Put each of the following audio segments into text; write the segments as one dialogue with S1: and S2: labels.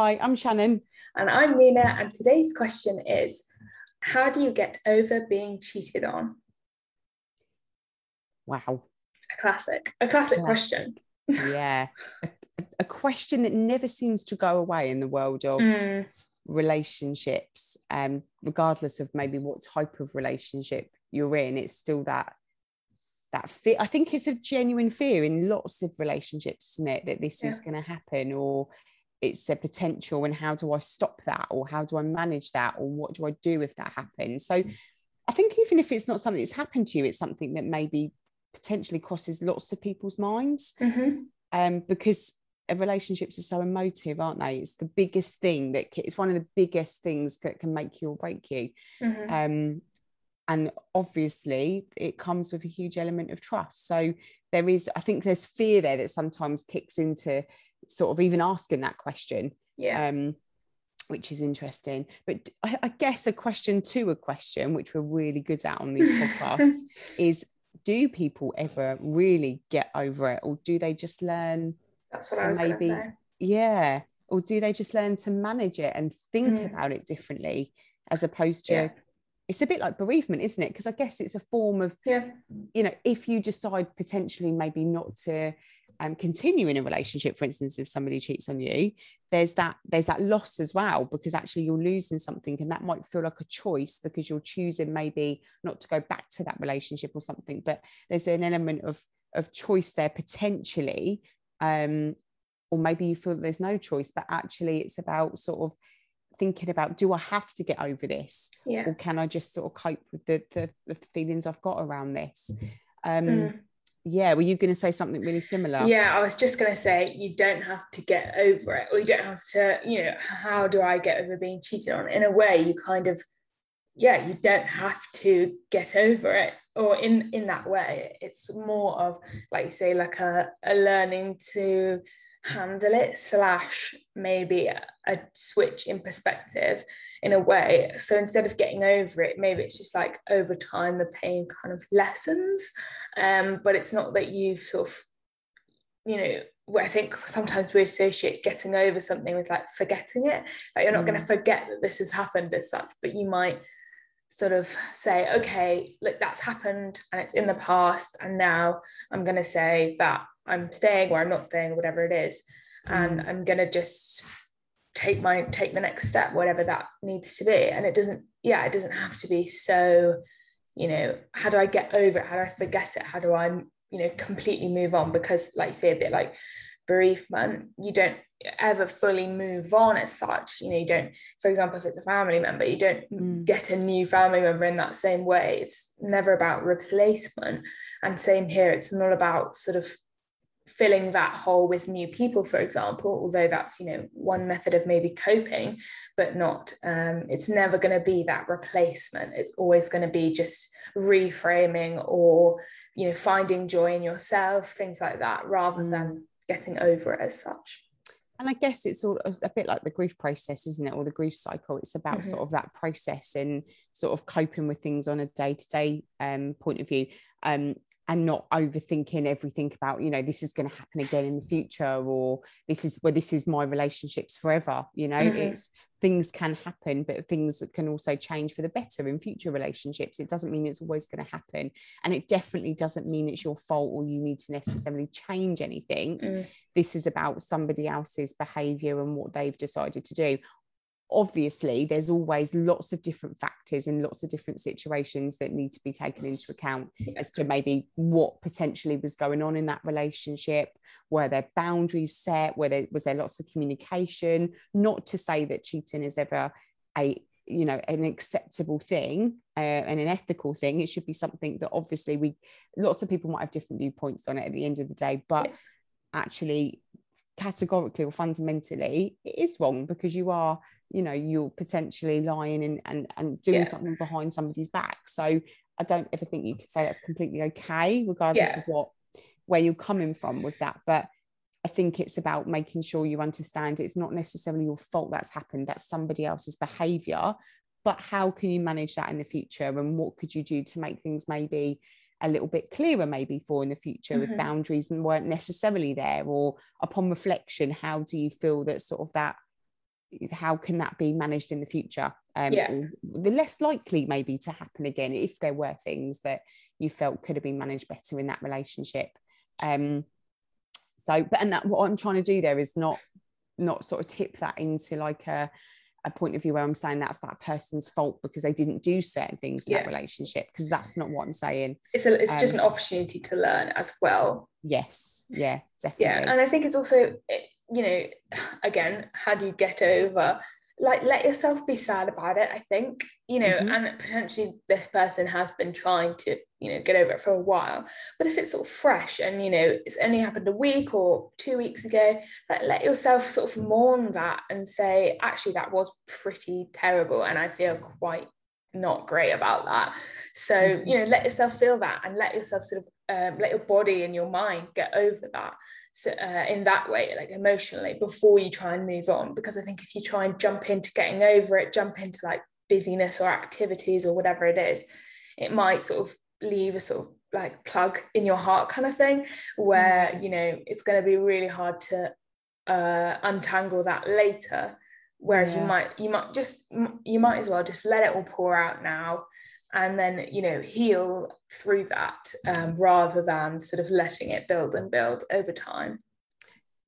S1: Hi, I'm Shannon.
S2: And I'm Mena. And today's question is How do you get over being cheated on?
S1: Wow.
S2: A classic, a classic yes. question.
S1: yeah. A, a, question that never seems to go away in the world of mm. relationships, um, regardless of maybe what type of relationship you're in, it's still that that fear. I think it's a genuine fear in lots of relationships, isn't it, that this yeah. is going to happen or it's a potential and how do I stop that or how do I manage that or what do I do if that happens so mm. I think even if it's not something that's happened to you it's something that maybe potentially crosses lots of people's minds mm-hmm. um, because relationships are so emotive aren't they it's the biggest thing that it's one of the biggest things that can make you or break you mm-hmm. um, and obviously it comes with a huge element of trust so there is i think there's fear there that sometimes kicks into sort of even asking that question.
S2: Yeah. Um,
S1: which is interesting. But I, I, guess a question to a question, which we're really good at on these podcasts, is do people ever really get over it? Or do they just learn?
S2: That's what I was maybe, say.
S1: Yeah. Or do they just learn to manage it and think mm. about it differently as opposed to yeah. it's a bit like bereavement, isn't it? Because I guess it's a form of,
S2: yeah.
S1: you know, if you decide potentially maybe not to um, continue in a relationship for instance if somebody cheats on you there's that there's that loss as well because actually you're losing something and that might feel like a choice because you're choosing maybe not to go back to that relationship or something but there's an element of of choice there potentially um, or maybe you feel there's no choice but actually it's about sort of thinking about do I have to get over this?
S2: Yeah.
S1: or can I just sort of cope with the, the, the feelings I've got around this? Um, mm yeah were you going to say something really similar?
S2: Yeah i was just going to say you don't have to get over it or you don't have to you know how do i get over being cheated on? In a way you kind of yeah you don't have to get over it or in in that way. It's more of like you say like a, a learning to handle it slash maybe a, a, switch in perspective in a way. So instead of getting over it maybe it's just like over time the pain kind of lessens. Um but it's not that you've sort of you know I think sometimes we associate getting over something with like forgetting it. Like you're not mm. going to forget that this has happened as such but you might sort of say okay look that's happened and it's in the past and now I'm going to say that I'm staying or I'm not staying, whatever it is. And mm. I'm gonna just take my take the next step, whatever that needs to be. And it doesn't, yeah, it doesn't have to be so, you know, how do I get over it? How do I forget it? How do I, you know, completely move on? Because like you say, a bit like bereavement, you don't ever fully move on as such. You know, you don't, for example, if it's a family member, you don't mm. get a new family member in that same way. It's never about replacement. And same here, it's not about sort of filling that hole with new people for example although that's you know one method of maybe coping but not um, it's never going to be that replacement it's always going to be just reframing or you know finding joy in yourself things like that rather than mm. Getting over it as such
S1: and I guess it's all a bit like the grief process, isn't it? Or the grief cycle. It's about mm-hmm. sort of that process and sort of coping with things on a day to day point of view. Um, and not overthinking everything about you know this is going to happen again in the future or this is where well, this is my relationships forever you know mm-hmm. it's things can happen but things can also change for the better in future relationships. It doesn't mean it's always going to happen and it definitely doesn't mean it's your fault or you need to necessarily change anything. Mm. this is about somebody else's behavior and what they've decided to do obviously there's always lots of different factors and lots of different situations that need to be taken into account as to maybe what potentially was going on in that relationship. Were there boundaries set? Where there was there lots of communication? Not to say that cheating is ever a you know an acceptable thing uh, and an ethical thing. It should be something that obviously we lots of people might have different viewpoints on it at the end of the day but actually categorically or fundamentally it is wrong because you are you know you're potentially lying and and, and doing yeah. something behind somebody's back so i don't ever think you could say that's completely okay regardless yeah. of what where you're coming from with that but i think it's about making sure you understand it's not necessarily your fault that's happened that's somebody else's behavior but how can you manage that in the future and what could you do to make things maybe a little bit clearer maybe for in the future mm-hmm. if boundaries weren't necessarily there or upon reflection how do you feel that sort of that how can that be managed in the future? Um
S2: Yeah.
S1: the less likely maybe to happen again if there were things that you felt could have been managed better in that relationship. Um so but and that what i'm trying to do there is not not sort of tip that into like a a point of view where i'm saying that's that person's fault because they didn't do certain things in that relationship because that's not what i'm saying.
S2: It's a, it's just
S1: Um,
S2: an opportunity to learn as well.
S1: Yes. Yeah definitely.
S2: yeah and i think it's also it- you know again how do you get over like let yourself be sad about it i think you know
S1: Mhm.
S2: and potentially this person has been trying to you know get over it for a while but if it's sort of fresh and you know it's only happened a week or two weeks ago like let yourself sort of mourn that and say actually that was pretty terrible and i feel quite not great about that so
S1: Mhm.
S2: you know let yourself feel that and let yourself sort of um, let your body and your mind get over that so uh, in that way like emotionally before you try and move on. Because i think if you try and jump into getting over it jump into like busyness or activities or whatever it is it might sort of leave a sort of like plug in your heart kind of thing where you know it's going to be really hard to uh, untangle that later. Whereas you might you might just you might as well just let it all pour out now and then you know heal through that um, rather than sort of letting it build and build over time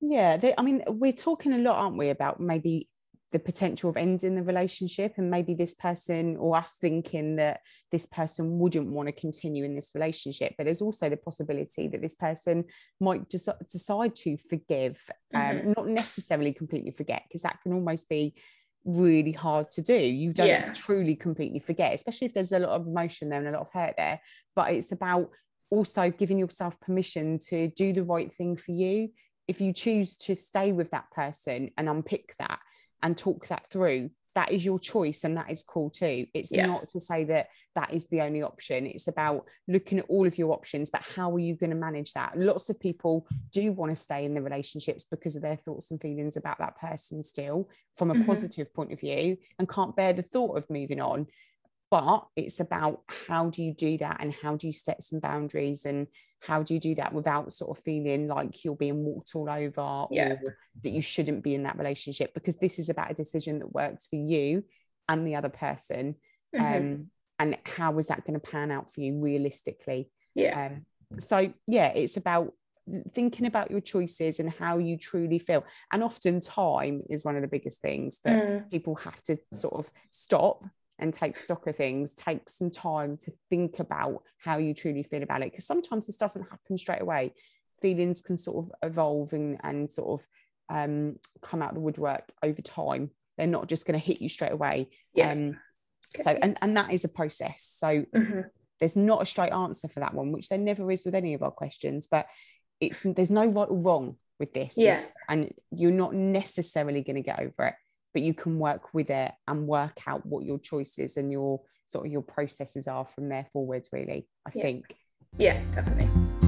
S1: Yeah, they, I mean, we're talking a lot, aren't we, about maybe the potential of ending the relationship and maybe this person or us thinking that this person wouldn't want to continue in this relationship. But there's also the possibility that this person might just decide to forgive, um,
S2: Mhm.
S1: not necessarily completely forget, because that can almost be really hard to do. You don't
S2: Yeah.
S1: truly completely forget, especially if there's a lot of emotion there and a lot of hurt there. But it's about also giving yourself permission to do the right thing for you if you choose to stay with that person and unpick that and talk that through that is your choice and that is cool too it's
S2: Yeah.
S1: not to say that that is the only option it's about looking at all of your options but how are you going to manage that lots of people do want to stay in the relationships because of their thoughts and feelings about that person still from a
S2: Mhm.
S1: positive point of view and can't bear the thought of moving on but it's about how do you do that and how do you set some boundaries and how do you do that without sort of feeling like you're being walked all over
S2: Yeah.
S1: or that you shouldn't be in that relationship because this is about a decision that works for you and the other person
S2: Mhm.
S1: um and how is that going to pan out for you realistically
S2: yeah
S1: um so yeah it's about thinking about your choices and how you truly feel and often time is one of the biggest things that
S2: Mm.
S1: people have to sort of stop and take stock of things take some time to think about how you truly feel about it because sometimes this doesn't happen straight away. Feelings can sort of evolve and, and sort of um, come out the woodwork over time. They're not just going to hit you straight away.
S2: Yeah.
S1: um, so and, and that is a process. So
S2: Mhm.
S1: there's not a straight answer for that one which there never is with any of our questions but it's there's no right or wrong with this.
S2: Yeah.
S1: It's- and you're not necessarily going to get over it but you can work with it and work out what your choices and your sort of your processes are from there forwards really i
S2: Yeah.
S1: think
S2: yeah definitely